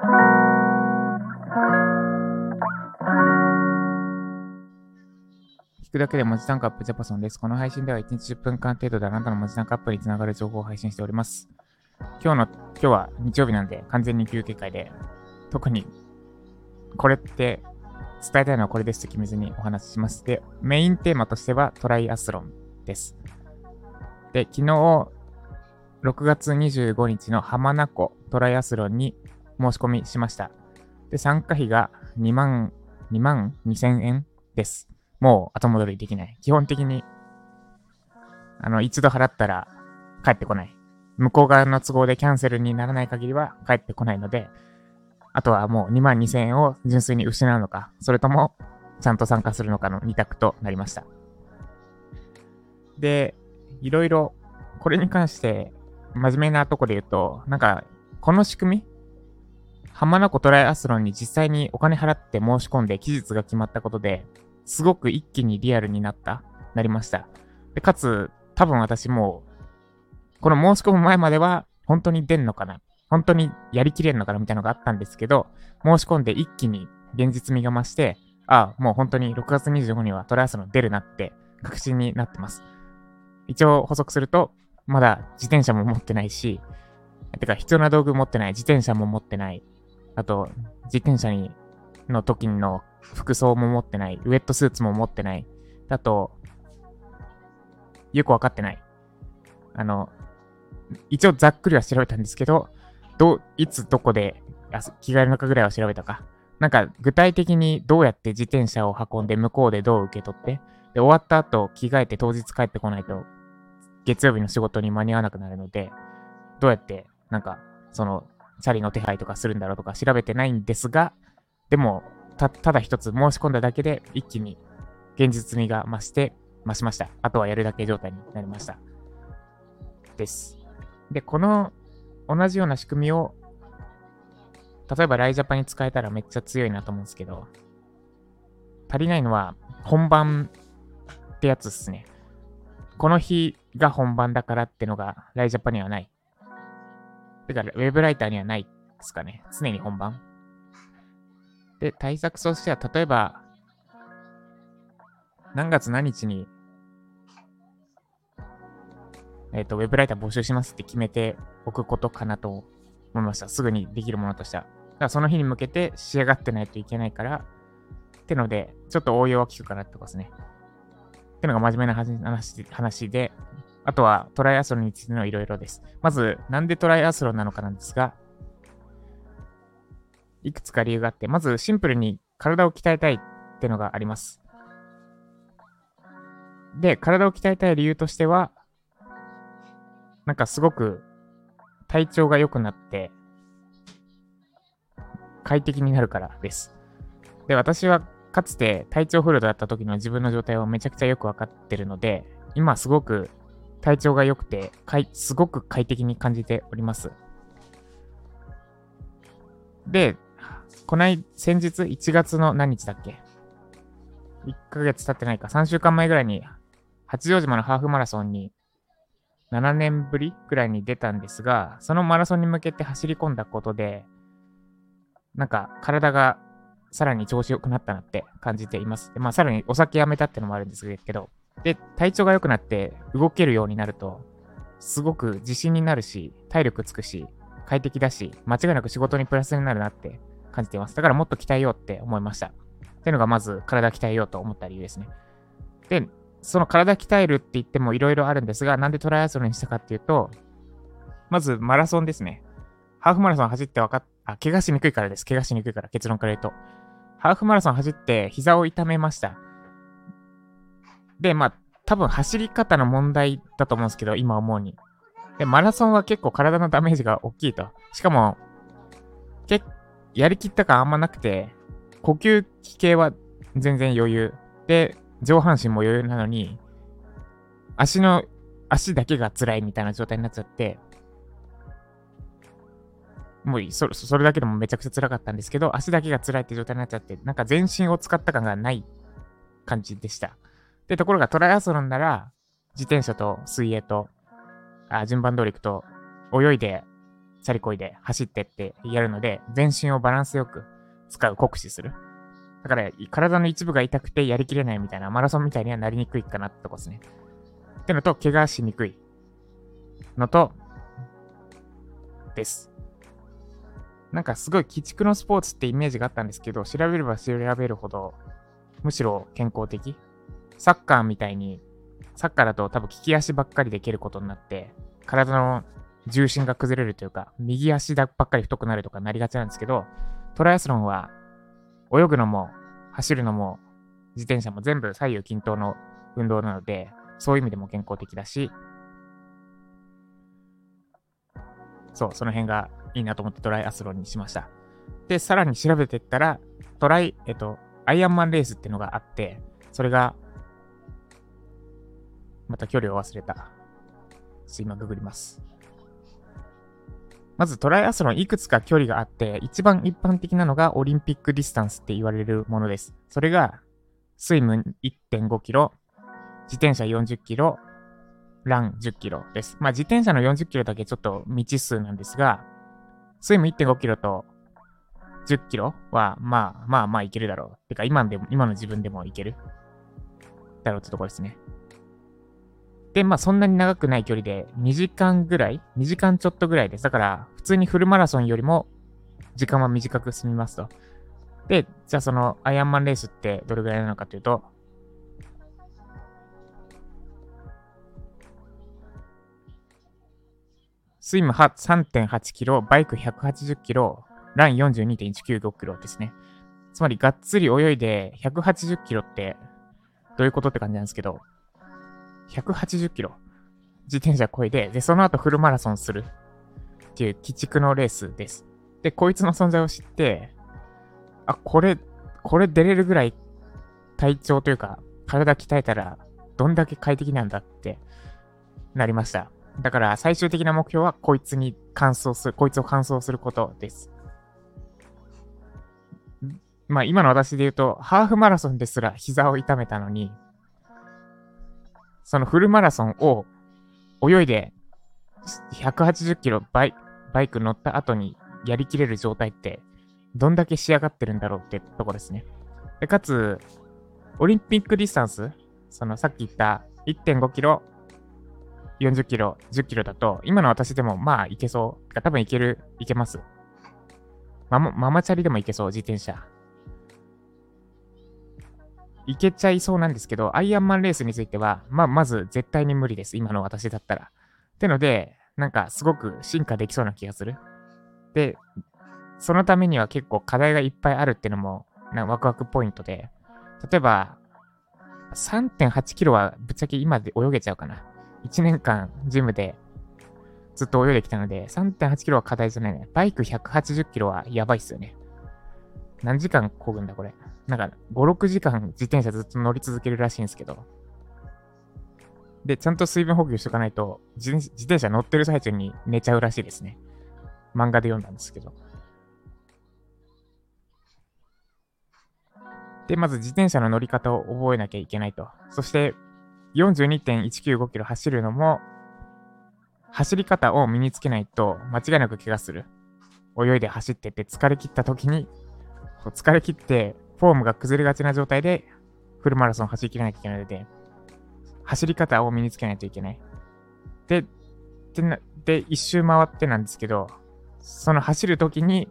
聞くだけで文字タンクアップジャパソンです。この配信では1日10分間程度であなたの文字タンクアップにつながる情報を配信しております。今日の、今日は日曜日なんで完全に休憩会で、特にこれって伝えたいのはこれですと決めずにお話しします。で、メインテーマとしてはトライアスロンです。で、昨日、6月25日の浜名湖トライアスロンに申し込みしました。で、参加費が2万、2万2000円です。もう後戻りできない。基本的に、あの、一度払ったら帰ってこない。向こう側の都合でキャンセルにならない限りは帰ってこないので、あとはもう2万2000円を純粋に失うのか、それともちゃんと参加するのかの2択となりました。で、いろいろ、これに関して真面目なとこで言うと、なんか、この仕組み浜名湖トライアスロンに実際にお金払って申し込んで期日が決まったことで、すごく一気にリアルになった、なりました。で、かつ、多分私もこの申し込む前までは、本当に出んのかな本当にやりきれんのかなみたいなのがあったんですけど、申し込んで一気に現実味が増して、ああ、もう本当に6月25日にはトライアスロン出るなって確信になってます。一応補足すると、まだ自転車も持ってないし、てか必要な道具持ってない、自転車も持ってない、あと、自転車にの時の服装も持ってない、ウェットスーツも持ってない、だと、よくわかってない。あの、一応ざっくりは調べたんですけど、ど、いつどこで着替えるのかぐらいは調べたか。なんか具体的にどうやって自転車を運んで向こうでどう受け取って、で、終わった後着替えて当日帰ってこないと月曜日の仕事に間に合わなくなるので、どうやってなんかそのチャリの手配とかするんだろうとか調べてないんですが、でもた、ただ一つ申し込んだだけで一気に現実味が増して、増しました。あとはやるだけ状態になりました。です。で、この同じような仕組みを、例えばライジャパに使えたらめっちゃ強いなと思うんですけど、足りないのは本番ってやつっすね。この日が本番だからってのがライジャパにはない。てか、ウェブライターにはないですかね。常に本番。で、対策としては、例えば、何月何日にえっ、ー、と、ウェブライター募集しますって決めておくことかなと思いました。すぐにできるものとしては。だからその日に向けて仕上がってないといけないから、ってので、ちょっと応用は効くかなってことですね。ってのが真面目な話話で、あとはトライアスロンについてのいろいろです。まず、なんでトライアスロンなのかなんですが、いくつか理由があって、まずシンプルに体を鍛えたいってのがあります。で、体を鍛えたい理由としては、なんかすごく体調が良くなって、快適になるからです。で、私はかつて体調不良だった時の自分の状態をめちゃくちゃよくわかってるので、今すごく体調が良くてかい、すごく快適に感じております。で、こない先日1月の何日だっけ ?1 ヶ月経ってないか、3週間前ぐらいに八丈島のハーフマラソンに7年ぶりくらいに出たんですが、そのマラソンに向けて走り込んだことで、なんか体がさらに調子良くなったなって感じています。でまあ、さらにお酒やめたってのもあるんですけど、で、体調が良くなって動けるようになると、すごく自信になるし、体力つくし、快適だし、間違いなく仕事にプラスになるなって感じています。だからもっと鍛えようって思いました。っていうのがまず体鍛えようと思った理由ですね。で、その体鍛えるって言ってもいろいろあるんですが、なんでトライアスロンにしたかっていうと、まずマラソンですね。ハーフマラソン走って分かっ、あ、怪我しにくいからです。怪我しにくいから、結論から言うと。ハーフマラソン走って膝を痛めました。で、まあ、多分走り方の問題だと思うんですけど、今思うに。で、マラソンは結構体のダメージが大きいと。しかも、けやりきった感あんまなくて、呼吸器系は全然余裕。で、上半身も余裕なのに、足の、足だけが辛いみたいな状態になっちゃって、もうそそれだけでもめちゃくちゃ辛かったんですけど、足だけが辛いって状態になっちゃって、なんか全身を使った感がない感じでした。で、ところがトライアスロンなら、自転車と水泳と、あ順番通り行くと、泳いでチャリこいで走ってってやるので、全身をバランスよく使う、酷使する。だから、体の一部が痛くてやりきれないみたいな、マラソンみたいにはなりにくいかなってとこですね。ってのと、怪我しにくいのと、です。なんかすごい鬼畜のスポーツってイメージがあったんですけど、調べれば調べるほど、むしろ健康的。サッカーみたいに、サッカーだと多分利き足ばっかりで蹴ることになって、体の重心が崩れるというか、右足だばっかり太くなるとかなりがちなんですけど、トライアスロンは、泳ぐのも、走るのも、自転車も全部左右均等の運動なので、そういう意味でも健康的だし、そう、その辺がいいなと思ってトライアスロンにしました。で、さらに調べていったら、トライ、えっと、アイアンマンレースっていうのがあって、それが、また距離を忘れた。今ググります。まずトライアスロンいくつか距離があって、一番一般的なのがオリンピックディスタンスって言われるものです。それが、スイム1.5キロ、自転車40キロ、ラン10キロです。まあ自転車の40キロだけちょっと未知数なんですが、スイム1.5キロと10キロは、まあまあまあいけるだろう。てか今でも、今の自分でもいけるだろうってとこですね。で、まあそんなに長くない距離で2時間ぐらい ?2 時間ちょっとぐらいです。だから普通にフルマラソンよりも時間は短く済みますと。で、じゃあそのアイアンマンレースってどれぐらいなのかというと、スイム3.8キロ、バイク180キロ、ラン42.195キロですね。つまり、がっつり泳いで180キロってどういうことって感じなんですけど、180キロ自転車こいで、で、その後フルマラソンするっていう鬼畜のレースです。で、こいつの存在を知って、あ、これ、これ出れるぐらい体調というか、体鍛えたらどんだけ快適なんだってなりました。だから最終的な目標はこいつに完走する、こいつを完走することです。まあ今の私で言うと、ハーフマラソンですら膝を痛めたのに、そのフルマラソンを泳いで180キロバイバイク乗った後にやりきれる状態ってどんだけ仕上がってるんだろうってとこですね。で、かつ、オリンピックディスタンス、そのさっき言った1.5キロ40キロ、10キロだと、今の私でもまあいけそう。多分いける、いけます。ママママチャリでもいけそう、自転車。いけちゃいそうなんですけど、アイアンマンレースについては、まあまず絶対に無理です。今の私だったら。ってので、なんかすごく進化できそうな気がする。で、そのためには結構課題がいっぱいあるっていうのも、なワクワクポイントで、例えば、3.8キロはぶっちゃけ今で泳げちゃうかな。1年間ジムでずっと泳いできたので、3.8キロは課題じゃないね。バイク180キロはやばいっすよね。何時間漕ぐんだ、これ？なんか、5、6時間自転車ずっと乗り続けるらしいんですけど。で、ちゃんと水分補給しとかないと自、転車乗ってる最中に寝ちゃうらしいですね。漫画で読んだんですけど。で、まず自転車の乗り方を覚えなきゃいけないと。そして、42.195キロ走るのも、走り方を身につけないと間違いなく怪我する。泳いで走ってて疲れ切った時に、疲れ切ってフォームが崩れがちな状態でフルマラソン走りきらなきゃいけないので、走り方を身につけないといけない。で、で、で一周回ってなんですけど、その走る時に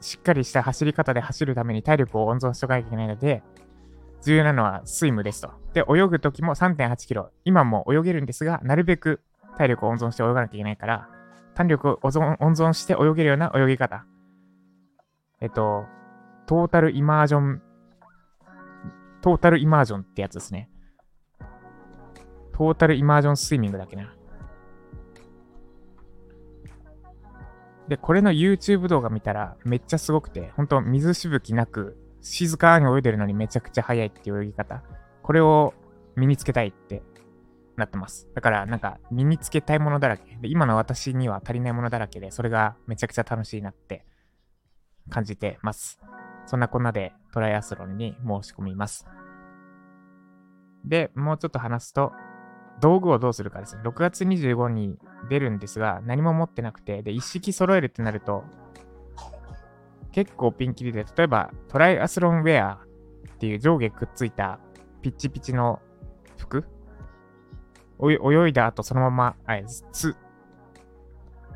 しっかりした走り方で走るために体力を温存しとかなきゃいけないので、重要なのはスイムですと。で、泳ぐときも3.8キロ。今も泳げるんですが、なるべく体力を温存して泳がなきゃいけないから、体力を温存して泳げるような泳ぎ方。えっと、トータルイマージョン、トータルイマージョンってやつですね。トータルイマージョンスイミングだっけな。で、これの YouTube 動画見たらめっちゃすごくて、ほんと水しぶきなく静かに泳いでるのにめちゃくちゃ速いっていう泳ぎ方。これを身につけたいってなってます。だからなんか身につけたいものだらけ。で今の私には足りないものだらけで、それがめちゃくちゃ楽しいなって感じてます。そんなこんなでトライアスロンに申し込みます。で、もうちょっと話すと、道具をどうするかですね。6月25日に出るんですが、何も持ってなくて、で、一式揃えるってなると、結構ピンキリで、例えばトライアスロンウェアっていう上下くっついたピッチピチの服泳いだ後そのまま、あつ、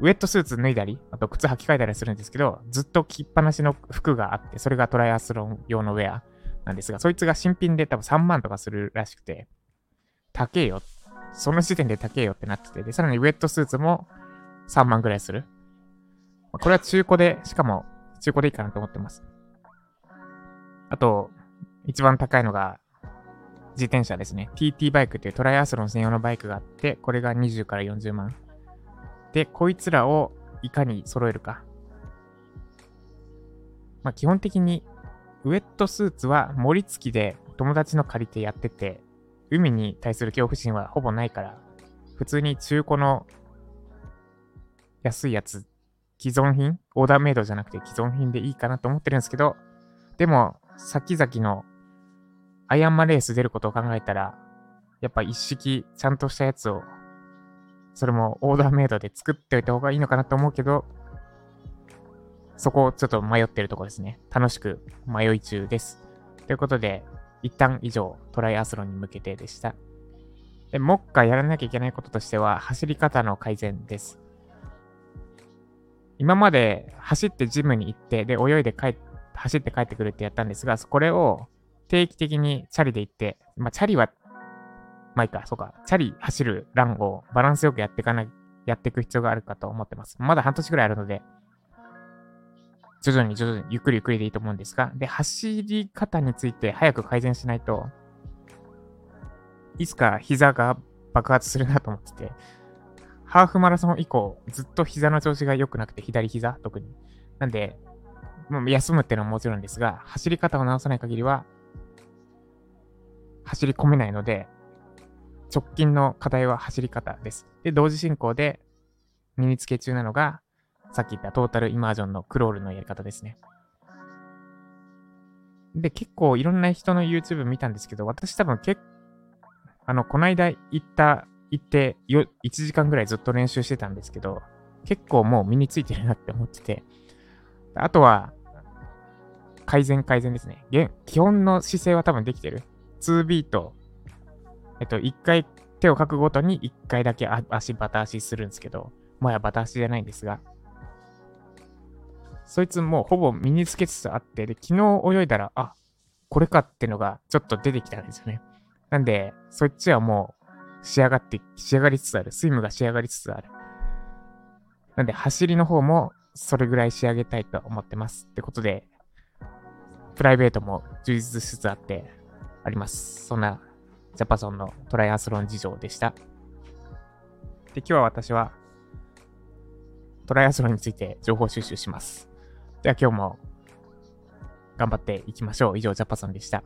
ウェットスーツ脱いだり、あと靴履き替えたりするんですけど、ずっと着っぱなしの服があって、それがトライアスロン用のウェアなんですが、そいつが新品で多分3万とかするらしくて、高えよ。その時点で高えよってなってて、で、さらにウェットスーツも3万ぐらいする。これは中古で、しかも中古でいいかなと思ってます。あと、一番高いのが自転車ですね。TT バイクっていうトライアスロン専用のバイクがあって、これが20から40万。で、こいつらをいかに揃えるか。まあ、基本的に、ウェットスーツは盛り付きで友達の借りてやってて、海に対する恐怖心はほぼないから、普通に中古の安いやつ、既存品オーダーメイドじゃなくて既存品でいいかなと思ってるんですけど、でも、先々のアイアンマレース出ることを考えたら、やっぱ一式ちゃんとしたやつをそれもオーダーメイドで作っておいた方がいいのかなと思うけど、そこをちょっと迷ってるとこですね。楽しく迷い中です。ということで、一旦以上、トライアスロンに向けてでした。で、もっかやらなきゃいけないこととしては、走り方の改善です。今まで走ってジムに行って、で、泳いで帰って走って帰ってくるってやったんですが、これを定期的にチャリで行って、まあ、チャリはまあいいか、そうか、チャリ走るランをバランスよくやっていかない、やっていく必要があるかと思ってます。まだ半年くらいあるので、徐々に徐々にゆっくりゆっくりでいいと思うんですが、で、走り方について早く改善しないと、いつか膝が爆発するなと思ってて、ハーフマラソン以降、ずっと膝の調子が良くなくて、左膝特に。なんで、もう休むっていうのはもちろんですが、走り方を直さない限りは、走り込めないので、直近の課題は走り方です。で、同時進行で身につけ中なのが、さっき言ったトータルイマージョンのクロールのやり方ですね。で、結構いろんな人の YouTube 見たんですけど、私多分結あの、こないだ行った、行ってよ、1時間ぐらいずっと練習してたんですけど、結構もう身についてるなって思ってて、あとは、改善改善ですね。基本の姿勢は多分できてる。2ビートえっと、一回手をかくごとに一回だけ足バタ足するんですけど、もはやバタ足じゃないんですが、そいつもうほぼ身につけつつあって、で、昨日泳いだら、あ、これかってのがちょっと出てきたんですよね。なんで、そっちはもう仕上がって、仕上がりつつある。スイムが仕上がりつつある。なんで、走りの方もそれぐらい仕上げたいと思ってます。ってことで、プライベートも充実しつつあってあります。そんなジャパソンのトライアスロン事情でした。で、今日は私はトライアスロンについて情報収集します。では今日も頑張っていきましょう。以上、ジャパソンでした。